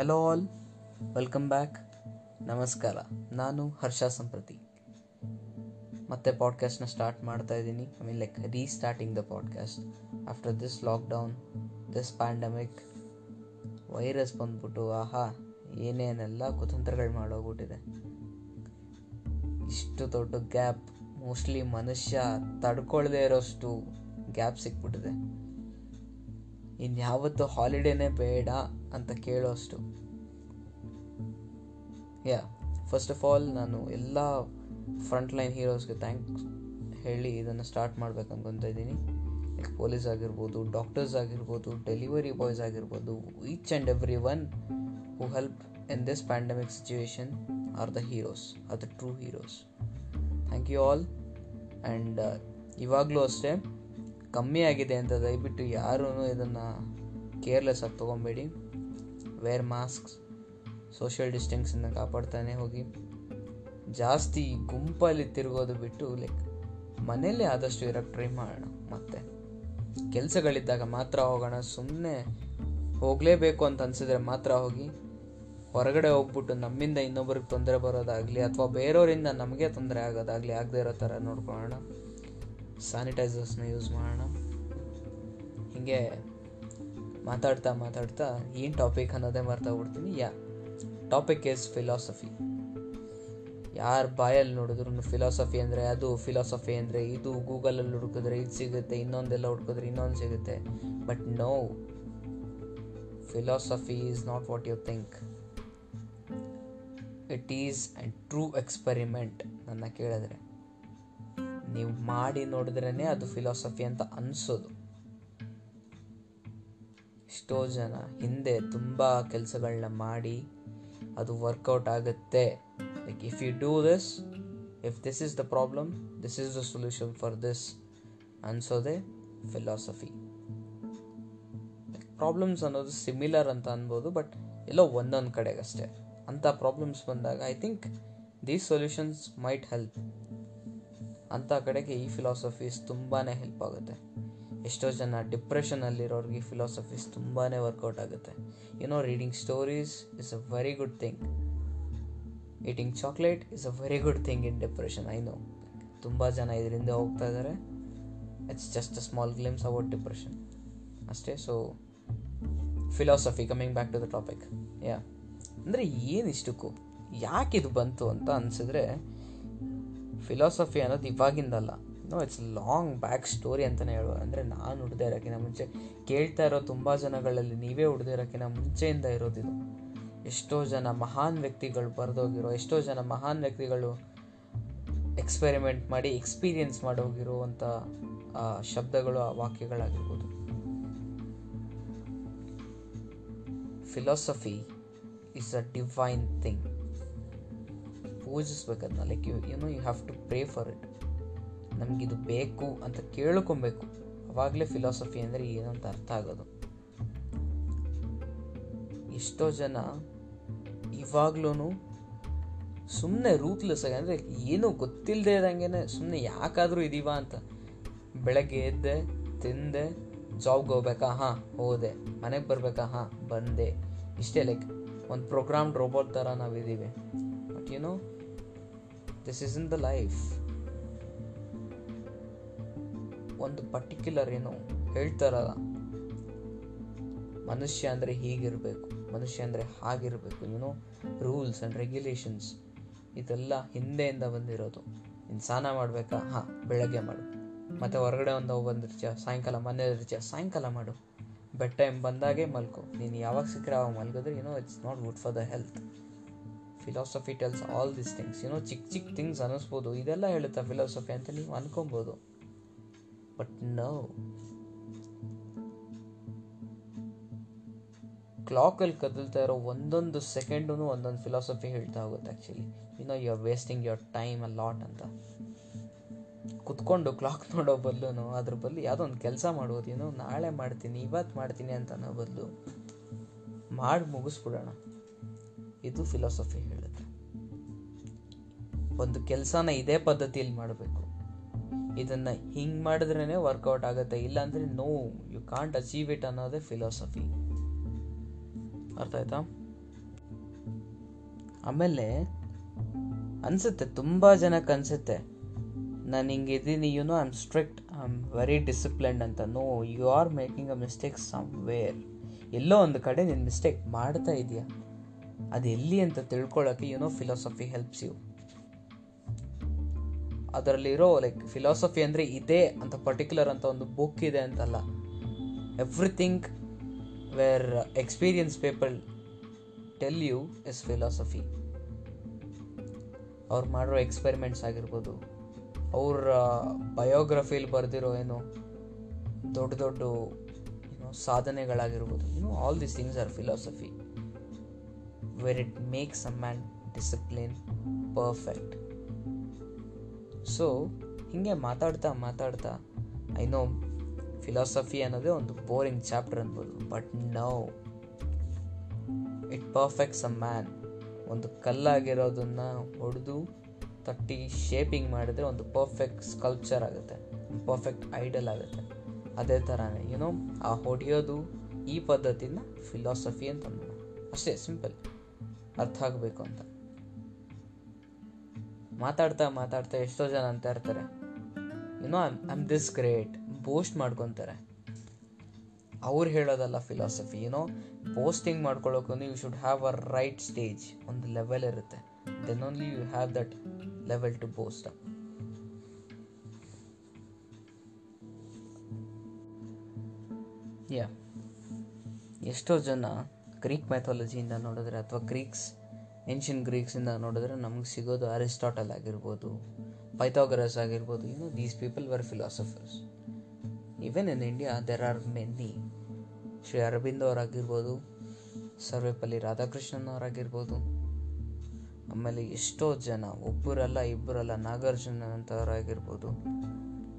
Hello all welcome back ನಮಸ್ಕಾರ. ನಾನು ಹರ್ಷ ಸಂಪ್ರತಿ. ಮತ್ತೆ ಪಾಡ್ಕಾಸ್ಟ್ನ ಸ್ಟಾರ್ಟ್ ಮಾಡ್ತಾ ಇದ್ದೀನಿ. I mean like restarting the podcast after this lockdown this pandemic virus ಬಂದ್ಬಿಟ್ಟು, ಆಹಾ, ಏನೇನೆಲ್ಲ ಕುತಂತ್ರಗಳು ಮಾಡೋಗ್ಬಿಟ್ಟಿದೆ. ಇಷ್ಟು ದೊಡ್ಡ ಗ್ಯಾಪ್ ಮೋಸ್ಟ್ಲಿ ಮನುಷ್ಯ ತಡ್ಕೊಳ್ದೇ ಇರೋಷ್ಟು ಗ್ಯಾಪ್ ಸಿಕ್ಬಿಟ್ಟಿದೆ. ಇನ್ಯಾವತ್ತು ಹಾಲಿಡೇನೇ ಬೇಡ. ಅಂತ ಕೇಳೋಷ್ಟು. ಯಾ ಫಸ್ಟ್ ಆಫ್ ಆಲ್ ನಾನು ಎಲ್ಲ ಫ್ರಂಟ್ ಲೈನ್ ಹೀರೋಸ್ಗೆ ಥ್ಯಾಂಕ್ಸ್ ಹೇಳಿ ಇದನ್ನು ಸ್ಟಾರ್ಟ್ ಮಾಡ್ಬೇಕು ಇದ್ದೀನಿ. ಲೈಕ್ ಪೊಲೀಸ್ ಆಗಿರ್ಬೋದು ಡಾಕ್ಟರ್ಸ್ ಆಗಿರ್ಬೋದು ಡೆಲಿವರಿ ಬಾಯ್ಸ್ ಆಗಿರ್ಬೋದು each and every one who help in this pandemic situation are the heroes are the true heroes thank you all and ಇವಾಗಲೂ ಅಷ್ಟೇ, ಕಮ್ಮಿ ಆಗಿದೆ ಅಂತ ದಯವಿಟ್ಟು ಯಾರೂ ಇದನ್ನು ಕೇರ್ಲೆಸ್ ಆಗಿ ತೊಗೊಬೇಡಿ. ವೇರ್ ಮಾಸ್ಕ್ಸ್ ಸೋಷಿಯಲ್ ಡಿಸ್ಟೆನ್ಸನ್ನು ಕಾಪಾಡ್ತಾನೆ ಹೋಗಿ. ಜಾಸ್ತಿ ಗುಂಪಲ್ಲಿ ತಿರುಗೋದು ಬಿಟ್ಟು ಲೈಕ್ ಮನೆಯಲ್ಲೇ ಆದಷ್ಟು ಇರೋಕ್ಕೆ ಟ್ರೈ ಮಾಡೋಣ. ಮತ್ತೆ ಕೆಲಸಗಳಿದ್ದಾಗ ಮಾತ್ರ ಹೋಗೋಣ. ಸುಮ್ಮನೆ ಹೋಗಲೇಬೇಕು ಅಂತ ಅನಿಸಿದ್ರೆ ಮಾತ್ರ ಹೋಗಿ. ಹೊರಗಡೆ ಹೋಗ್ಬಿಟ್ಟು ನಮ್ಮಿಂದ ಇನ್ನೊಬ್ರಿಗೆ ತೊಂದರೆ ಬರೋದಾಗಲಿ ಅಥವಾ ಬೇರೆಯವರಿಂದ ನಮಗೆ ತೊಂದರೆ ಆಗೋದಾಗಲಿ, ಆಗದೆ ಇರೋ ಥರ ನೋಡ್ಕೊಳ್ಳೋಣ. ಸ್ಯಾನಿಟೈಸರ್ಸ್ನ ಯೂಸ್ ಮಾಡೋಣ. ಹೀಗೆ ಮಾತಾಡ್ತಾ ಮಾತಾಡ್ತಾ ಏನು ಟಾಪಿಕ್ ಅನ್ನೋದೇ ಮರ್ತಾಗ್ಬಿಡ್ತೀನಿ. ಯಾ ಟಾಪಿಕ್ ಇಸ್ ಫಿಲಾಸಫಿ ಯಾರ ಬಾಯಲ್ಲಿ ನೋಡಿದ್ರು ಫಿಲಾಸಫಿ ಅಂದರೆ ಅದು ಫಿಲಾಸಫಿ ಅಂದರೆ ಇದು, ಗೂಗಲಲ್ಲಿ ಹುಡುಕಿದ್ರೆ ಇದು ಸಿಗುತ್ತೆ, ಇನ್ನೊಂದೆಲ್ಲ ಹುಡ್ಕಿದ್ರೆ ಇನ್ನೊಂದು ಸಿಗುತ್ತೆ. But no philosophy is not what you think it is a true experiment ನನ್ನ ಕೇಳಿದ್ರೆ. ನೀವು ಮಾಡಿ ನೋಡಿದ್ರೇ ಅದು ಫಿಲಾಸಫಿ ಅಂತ ಅನಿಸೋದು. ಎಷ್ಟೋ ಜನ ಹಿಂದೆ ತುಂಬ ಕೆಲಸಗಳನ್ನ ಮಾಡಿ ಅದು ವರ್ಕೌಟ್ ಆಗುತ್ತೆ. Like if you do this if this is the problem this is the solution for this ಅನ್ಸೋದೇ philosophy problems ಅನ್ನೋದು ಸಿಮಿಲರ್ ಅಂತ ಅನ್ಬೋದು ಬಟ್ ಎಲ್ಲೋ ಒಂದೊಂದು ಕಡೆಗಷ್ಟೇ. ಅಂಥ ಪ್ರಾಬ್ಲಮ್ಸ್ ಬಂದಾಗ I think these solutions might help ಅಂಥ ಕಡೆಗೆ ಈ ಫಿಲಾಸಫೀಸ್ ತುಂಬಾ ಹೆಲ್ಪ್ ಆಗುತ್ತೆ. ಎಷ್ಟೋ ಜನ ಡಿಪ್ರೆಷನಲ್ಲಿರೋರಿಗೆ ಫಿಲಾಸಫೀಸ್ ತುಂಬಾ ವರ್ಕೌಟ್ ಆಗುತ್ತೆ. You know reading stories is a very good thing eating chocolate is a very good thing in depression I know ತುಂಬ ಜನ ಇದರಿಂದ ಹೋಗ್ತಾ ಇದ್ದಾರೆ it's just a small glimpse about depression ಅಷ್ಟೇ so philosophy coming back to the topic ಯಾ ಅಂದರೆ ಏನಿಷ್ಟಕ್ಕೂ ಯಾಕೆ ಇದು ಬಂತು ಅಂತ ಅನಿಸಿದ್ರೆ ಫಿಲಾಸಫಿ ಅನ್ನೋದು ಇವಾಗಿಂದಲ್ಲ. No it's long back story ಅಂತಲೇ ಹೇಳುವ. ಅಂದರೆ ನಾನು ಹುಡ್ದೇ ಇರೋಕ್ಕಿಂತ ಮುಂಚೆ. ಕೇಳ್ತಾ ಇರೋ ತುಂಬ ಜನಗಳಲ್ಲಿ ನೀವೇ ಹುಡ್ದೇ ಇರೋಕ್ಕಿಂತ ಮುಂಚೆಯಿಂದ ಇರೋದಿದು ಎಷ್ಟೋ ಜನ ಮಹಾನ್ ವ್ಯಕ್ತಿಗಳು ಬರೆದೋಗಿರೋ, ಎಷ್ಟೋ ಜನ ಮಹಾನ್ ವ್ಯಕ್ತಿಗಳು ಎಕ್ಸ್ಪೆರಿಮೆಂಟ್ ಮಾಡಿ ಎಕ್ಸ್ಪೀರಿಯನ್ಸ್ ಮಾಡೋಗಿರುವಂಥ ಶಬ್ದಗಳು, ಆ ವಾಕ್ಯಗಳಾಗಿರ್ಬೋದು. Philosophy is a divine thing ಪೂಜಿಸ್ಬೇಕದನ್ನ like you you know you have to pray for it ನಮಗಿದು ಬೇಕು ಅಂತ ಕೇಳ್ಕೊಬೇಕು. ಅವಾಗಲೇ ಫಿಲಾಸಫಿ ಅಂದರೆ ಏನು ಅಂತ ಅರ್ಥ ಆಗೋದು. ಎಷ್ಟೋ ಜನ ಇವಾಗ್ಲೂ ಸುಮ್ಮನೆ ರೂತ್ಲೆಸ್ ಆಗಿ ಅಂದರೆ ಏನೂ ಗೊತ್ತಿಲ್ಲದೆ ಇದ್ದಂಗೆ ಸುಮ್ಮನೆ ಯಾಕಾದರೂ ಇದೀವ ಅಂತ. ಬೆಳಗ್ಗೆ ಎದ್ದೆ, ತಿಂದೆ ಜಾಬ್ಗೆ ಹೋಗ್ಬೇಕಾ? ಹಾಂ, ಹೋದೆ. ಮನೆಗೆ ಬರಬೇಕಾ? ಹಾಂ, ಬಂದೆ. ಇಷ್ಟೇ ಲೈಕ್ ಒಂದು ಪ್ರೋಗ್ರಾಮ್ಡ್ ರೋಬೋಟ್ ಥರ ನಾವಿದ್ದೀವಿ ಬಟ್ ಏನೋ this is in the life ಒಂದು ಪರ್ಟಿಕ್ಯುಲರ್ ಏನು ಹೇಳ್ತಾರಲ್ಲ ಮನುಷ್ಯ ಅಂದರೆ ಹೀಗಿರಬೇಕು, ಮನುಷ್ಯ ಅಂದರೆ ಹಾಗಿರಬೇಕು ಏನೋ ರೂಲ್ಸ್ ಆ್ಯಂಡ್ ರೆಗ್ಯುಲೇಷನ್ಸ್ ಇದೆಲ್ಲ ಹಿಂದೆಯಿಂದ ಬಂದಿರೋದು. ನೀನು ಸ್ನಾನ ಮಾಡಬೇಕಾ? ಹಾಂ, ಬೆಳಗ್ಗೆ ಮಾಡು. ಮತ್ತು ಹೊರಗಡೆ ಒಂದು ಬಂದಿರ್ತೀಯ? ಸಾಯಂಕಾಲ ಮನೇಲಿರ್ತೀಯ ಸಾಯಂಕಾಲ ಮಾಡು. ಬೆಡ್ ಟೈಮ್ ಬಂದಾಗೆ ಮಲ್ಕೋ. ನೀನು ಯಾವಾಗ ಸಿಕ್ಕರೆ ಅವಾಗ ಮಲ್ಗಿದ್ರೆ ಏನೋ it's not good for the health philosophy tells all this things ಏನೋ ಚಿಕ್ಕ ಚಿಕ್ಕ ಥಿಂಗ್ಸ್ ಅನ್ನಿಸ್ಬೋದು ಇದೆಲ್ಲ ಹೇಳುತ್ತಾ ಫಿಲಾಸಫಿ ಅಂತ ನೀವು ಅನ್ಕೊಬೋದು. ಬಟ್ ನೋ ಕ್ಲಾಕಲ್ಲಿ ಕದಲ್ತಾ ಇರೋ ಒಂದೊಂದು ಸೆಕೆಂಡೂ ಒಂದೊಂದು ಫಿಲಾಸಫಿ ಹೇಳ್ತಾ ಹೋಗುತ್ತೆ ಆ್ಯಕ್ಚುಲಿ ಏನೋ you are wasting your time a lot ಅಂತ. ಕುತ್ಕೊಂಡು ಕ್ಲಾಕ್ ನೋಡೋ ಬದಲು ಅದ್ರ ಬದಲು ಯಾವುದೋ ಒಂದು ಕೆಲಸ ಮಾಡೋದೇನು ನಾಳೆ ಮಾಡ್ತೀನಿ ಇವತ್ತು ಮಾಡ್ತೀನಿ ಅಂತ ಅನ್ನೋ ಬದಲು ಮಾಡಿ ಮುಗಿಸ್ಬಿಡೋಣ. ಇದು ಫಿಲಾಸಫಿ ಹೇಳುತ್ತೆ ಒಂದು ಕೆಲಸನ ಇದೇ ಪದ್ಧತಿಯಲ್ಲಿ ಮಾಡಬೇಕು. ಇದನ್ನು ಹಿಂಗೆ ಮಾಡಿದ್ರೇ ವರ್ಕೌಟ್ ಆಗುತ್ತೆ. ಇಲ್ಲಾಂದರೆ no you can't achieve it ಅನ್ನೋದೇ ಫಿಲಾಸಫಿ ಅರ್ಥ ಆಯ್ತಾ? ಆಮೇಲೆ ಅನಿಸುತ್ತೆ, ತುಂಬ ಜನಕ್ಕೆ ಅನಿಸುತ್ತೆ. ನಾನು ಹಿಂಗೆ ಇದ್ದೀನಿ you know I am strict I am very disciplined ಅಂತ. No you are making a mistake somewhere ಎಲ್ಲೋ ಒಂದು ಕಡೆ ನೀನು ಮಿಸ್ಟೇಕ್ ಮಾಡ್ತಾ ಇದೆಯಾ. ಅದು ಎಲ್ಲಿ ಅಂತ ತಿಳ್ಕೊಳ್ಳೋಕ್ಕೆ you know philosophy helps you ಅದರಲ್ಲಿರೋ ಲೈಕ್ ಫಿಲಾಸಫಿ ಅಂದರೆ ಇದೇ ಅಂತ ಪರ್ಟಿಕ್ಯುಲರ್ ಅಂತ ಒಂದು ಬುಕ್ ಇದೆ ಅಂತಲ್ಲ. Everything where experience people tell you is philosophy ಅವ್ರು ಮಾಡಿರೋ ಎಕ್ಸ್ಪೆರಿಮೆಂಟ್ಸ್ ಆಗಿರ್ಬೋದು. ಅವ್ರ ಬಯೋಗ್ರಫಿಲಿ ಬರೆದಿರೋ ಏನು ದೊಡ್ಡ ದೊಡ್ಡ ಸಾಧನೆಗಳಾಗಿರ್ಬೋದು. You know all these things are philosophy where it makes a man discipline perfect so ಹೀಗೆ ಮಾತಾಡ್ತಾ ಮಾತಾಡ್ತಾ ಐ ನೋ ಫಿಲಾಸಫಿ ಅನ್ನೋದೇ ಒಂದು ಬೋರಿಂಗ್ ಚಾಪ್ಟರ್ ಅನ್ಬೋದು. But now it perfects a man ಒಂದು ಕಲ್ಲಾಗಿರೋದನ್ನ ಹೊಡೆದು ತಟ್ಟಿ ಶೇಪಿಂಗ್ ಮಾಡಿದ್ರೆ ಒಂದು ಪರ್ಫೆಕ್ಟ್ ಸ್ಕಲ್ಪ್ಚರ್ ಆಗುತ್ತೆ ಪರ್ಫೆಕ್ಟ್ ಐಡಲ್ ಆಗುತ್ತೆ. ಅದೇ ಥರನೇ ಏನೋ ಆ ಹೊಡೆಯೋದು ಈ ಪದ್ಧತಿನ ಫಿಲಾಸಫಿ ಅಂತ ಅಷ್ಟೇ ಸಿಂಪಲ್ ಅರ್ಥ ಆಗಬೇಕು ಅಂತ. ಮಾತಾಡ್ತಾ ಮಾತಾಡ್ತಾ ಎಷ್ಟೋ ಜನ ಅಂತ ಇರ್ತಾರೆ. You know I'm I'm this great boast ಮಾಡ್ಕೊತಾರೆ. ಅವ್ರು ಹೇಳೋದಲ್ಲ ಫಿಲಾಸಫಿ ಏನೋ ಪೋಸ್ಟಿಂಗ್ ಮಾಡ್ಕೊಳ್ಳೋಕೆ you should have a right stage ಒಂದು ಲೆವೆಲ್ ಇರುತ್ತೆ. Then only you have that level to boast up yeah ಎಷ್ಟೋ ಜನ ಗ್ರೀಕ್ ಮ್ಯಾಥಾಲಜಿಯಿಂದ ನೋಡಿದ್ರೆ ಅಥವಾ ಗ್ರೀಕ್ಸ್ ಏನ್ಷಿಯನ್ ಗ್ರೀಕ್ಸಿಂದ ನೋಡಿದ್ರೆ ನಮ್ಗೆ ಸಿಗೋದು ಅರಿಸ್ಟಾಟಲ್ ಆಗಿರ್ಬೋದು ಪೈಥಾಗರಸ್ ಆಗಿರ್ಬೋದು you know these people were philosophers even in India there are many Shri Aravind ಅವರಾಗಿರ್ಬೋದು Sarvepalli Radhakrishnan ಅವರಾಗಿರ್ಬೋದು ಆಮೇಲೆ ಎಷ್ಟೋ ಜನ, ಒಬ್ಬರಲ್ಲ ಇಬ್ಬರಲ್ಲ Nagarjuna ಅಂತವರಾಗಿರ್ಬೋದು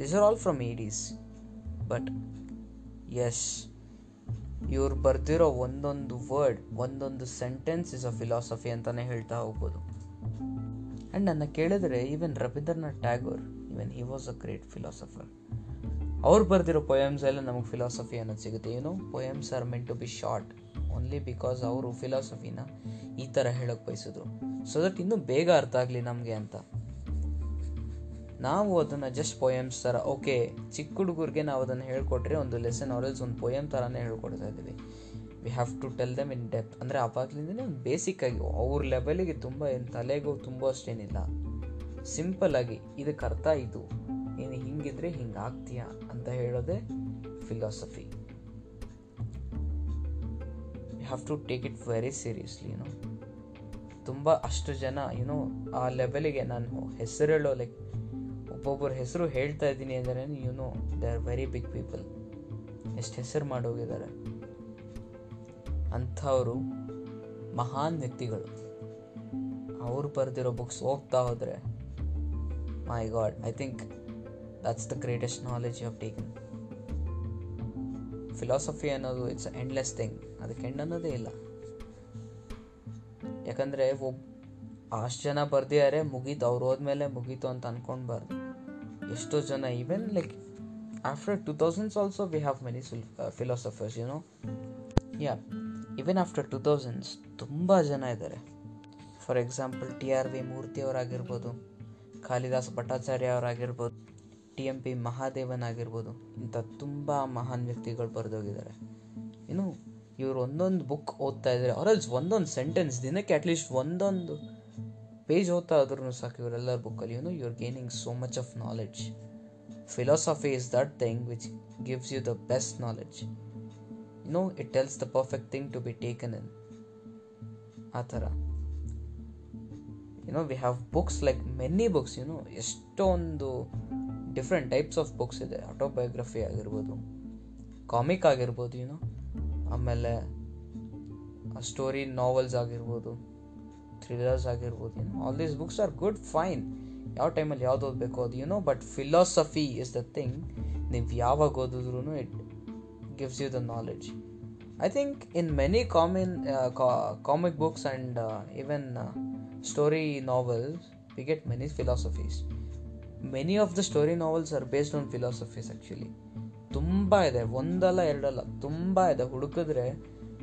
this are all from these but yes ಇವ್ರು ಬರ್ದಿರೋ ಒಂದೊಂದು ವರ್ಡ್ ಒಂದೊಂದು ಸೆಂಟೆನ್ಸ್ ಇಸ್ ಅ ಫಿಲಾಸಫಿ ಅಂತಲೇ ಹೇಳ್ತಾ ಹೋಗ್ಬೋದು. ಆ್ಯಂಡ್ ನನ್ನ ಕೇಳಿದ್ರೆ even Rabindranath Tagore even he was a great philosopher ಅವ್ರು ಬರೆದಿರೋ ಪೊಯಮ್ಸ್ ಎಲ್ಲ ನಮಗೆ ಫಿಲಾಸಫಿ ಅನ್ನೋದು ಸಿಗುತ್ತೆ. ಏನು poems are meant to be short only because ಅವರು ಫಿಲಾಸಫಿನ ಈ ಥರ ಹೇಳೋಕ್ಕೆ ಬಯಸಿದ್ರು. ಸೊ ದಟ್ ಇನ್ನೂ ಬೇಗ ಅರ್ಥ ಆಗಲಿ ನಮಗೆ ಅಂತ. ನಾವು ಅದನ್ನು ಜಸ್ಟ್ ಪೊಯಮ್ಸ್ ಥರ ಓಕೆ ಚಿಕ್ಕ ಹುಡುಗರಿಗೆ ನಾವು ಅದನ್ನು ಹೇಳ್ಕೊಟ್ರೆ ಒಂದು ಲೆಸನ್ ಆರೆಲ್ಸ್ ಒಂದು ಪೊಯಮ್ ಥರನೇ ಹೇಳ್ಕೊಡ್ತಾ ಇದ್ದೀವಿ. We have to tell them in depth ಅಂದರೆ ಅವಾಗಲಿಂದನೇ ಒಂದು ಬೇಸಿಕ್ ಆಗಿ, ಅವ್ರ ಲೆವೆಲಿಗೆ ತುಂಬ ಏನು ತಲೆಗೂ ತುಂಬ ಅಷ್ಟೇನಿಲ್ಲ. ಸಿಂಪಲ್ ಆಗಿ ಇದಕ್ಕೆ ಅರ್ಥ ಇದು. ನೀನು ಹಿಂಗಿದ್ರೆ ಹಿಂಗೆ ಆಗ್ತೀಯಾ ಅಂತ ಹೇಳೋದೇ philosophy you have to take it very seriously ಏನು ತುಂಬ ಅಷ್ಟು ಜನ ಏನೋ ಆ ಲೆವೆಲಿಗೆ ನಾನು ಹೆಸರು ಹೇಳೋ ಲೈಕ್ ಒಬ್ಬೊಬ್ಬರ ಹೆಸರು ಹೇಳ್ತಾ ಇದ್ದೀನಿ ಅಂದರೆ you know they are very big people ಎಷ್ಟು ಹೆಸರು ಮಾಡೋಗಿದ್ದಾರೆ? ಅಂಥವರು ಮಹಾನ್ ವ್ಯಕ್ತಿಗಳು. ಅವ್ರು ಬರೆದಿರೋ ಬುಕ್ಸ್ ಹೋಗ್ತಾ ಹೋದರೆ my god I think that's the greatest knowledge of taken philosophy ಅನ್ನೋದು ಇಟ್ಸ್ ಎಂಡ್ಲೆಸ್ ಥಿಂಗ್ ಅದಕ್ಕೆ ಎಂಡ್ ಅನ್ನೋದೇ ಇಲ್ಲ. ಯಾಕಂದರೆ ಒಬ್ಬ ಅಷ್ಟು ಜನ ಬರ್ದಿದ್ದಾರೆ, ಮುಗೀತು. ಅವ್ರು ಹೋದ್ಮೇಲೆ ಮುಗೀತು ಅಂತ ಅನ್ಕೊಳ್ಬಾರ್ದು ಎಷ್ಟೋ ಜನ even like after two thousands also we have many philosophers you know yeah even after two thousands ತುಂಬ ಜನ ಇದ್ದಾರೆ. For example T R V Murthy ಅವರಾಗಿರ್ಬೋದು Kalidas Bhattacharya ಅವರಾಗಿರ್ಬೋದು ಟಿ ಎಂ ಪಿ ಮಹಾದೇವನ್ ಆಗಿರ್ಬೋದು, ಇಂಥ ತುಂಬ ಮಹಾನ್ ವ್ಯಕ್ತಿಗಳು ಬರೆದೋಗಿದ್ದಾರೆ. ಇನ್ನು ಇವರು ಒಂದೊಂದು ಬುಕ್ ಓದ್ತಾ ಇದ್ದಾರೆ ಅವರಲ್ಲಿ ಒಂದೊಂದು ಸೆಂಟೆನ್ಸ್ ದಿನಕ್ಕೆ ಅಟ್ಲೀಸ್ಟ್ ಒಂದೊಂದು ಪೇಜ್ ಓದ್ತಾ ಆದ್ರೂ ಸಾಕು ಇವರೆಲ್ಲರ ಬುಕ್ಕಲ್ಲಿ you know you are gaining so much of knowledge philosophy is that thing which gives you the best knowledge you know it tells the perfect thing to be taken in ಆ ಥರ. You know we have books like many books you know ಎಷ್ಟೊಂದು different types of books ಇದೆ. Autobiography ಆಗಿರ್ಬೋದು comic ಆಗಿರ್ಬೋದು you know ಆಮೇಲೆ story novels ಆಗಿರ್ಬೋದು. Thrillers ಆಗಿರ್ಬೋದು ಏನೋ all these books are good fine ಯಾವ ಟೈಮಲ್ಲಿ ಯಾವ್ದು ಓದಬೇಕು ಅದು ಏನೋ but philosophy is the thing ನೀವು ಯಾವಾಗ ಓದಿದ್ರು it gives you the knowledge I think in many comic comic books and even story novels we get many philosophies many of the story novels are based on philosophies actually ತುಂಬ ಇದೆ, ಒಂದಲ್ಲ ಎರಡಲ್ಲ, ತುಂಬ ಇದೆ. ಹುಡುಕಿದ್ರೆ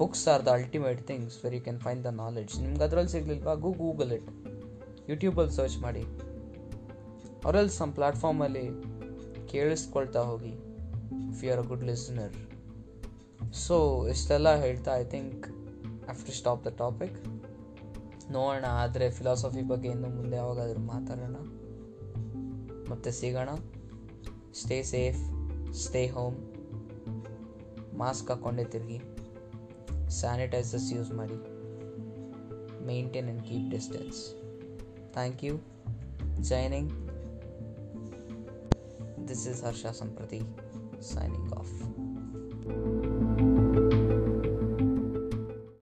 books are the ultimate things where you can find the knowledge ನಿಮ್ಗೆ ಅದರಲ್ಲಿ ಸಿಗ್ಲಿಲ್ವಾ? ಗೂ Google it ಯೂಟ್ಯೂಬಲ್ಲಿ ಸರ್ಚ್ ಮಾಡಿ. ಅವರಲ್ಲಿ ಸಮ್ ಪ್ಲಾಟ್ಫಾರ್ಮಲ್ಲಿ ಕೇಳಿಸ್ಕೊಳ್ತಾ ಹೋಗಿ if you are a good listener so ಇಷ್ಟೆಲ್ಲ ಹೇಳ್ತಾ I think after stop the topic ನೋಡೋಣ, ಆದರೆ ಫಿಲಾಸಫಿ ಬಗ್ಗೆ ಇನ್ನು ಮುಂದೆ ಯಾವಾಗಾದರೂ ಮಾತಾಡೋಣ. ಮತ್ತೆ ಸಿಗೋಣ. Stay safe stay home mask ಹಾಕ್ಕೊಂಡೇ ತಿರುಗಿ. Sanitize the use money. Maintain and keep distance. Thank you. Signing. This is Harsha Samprati signing off.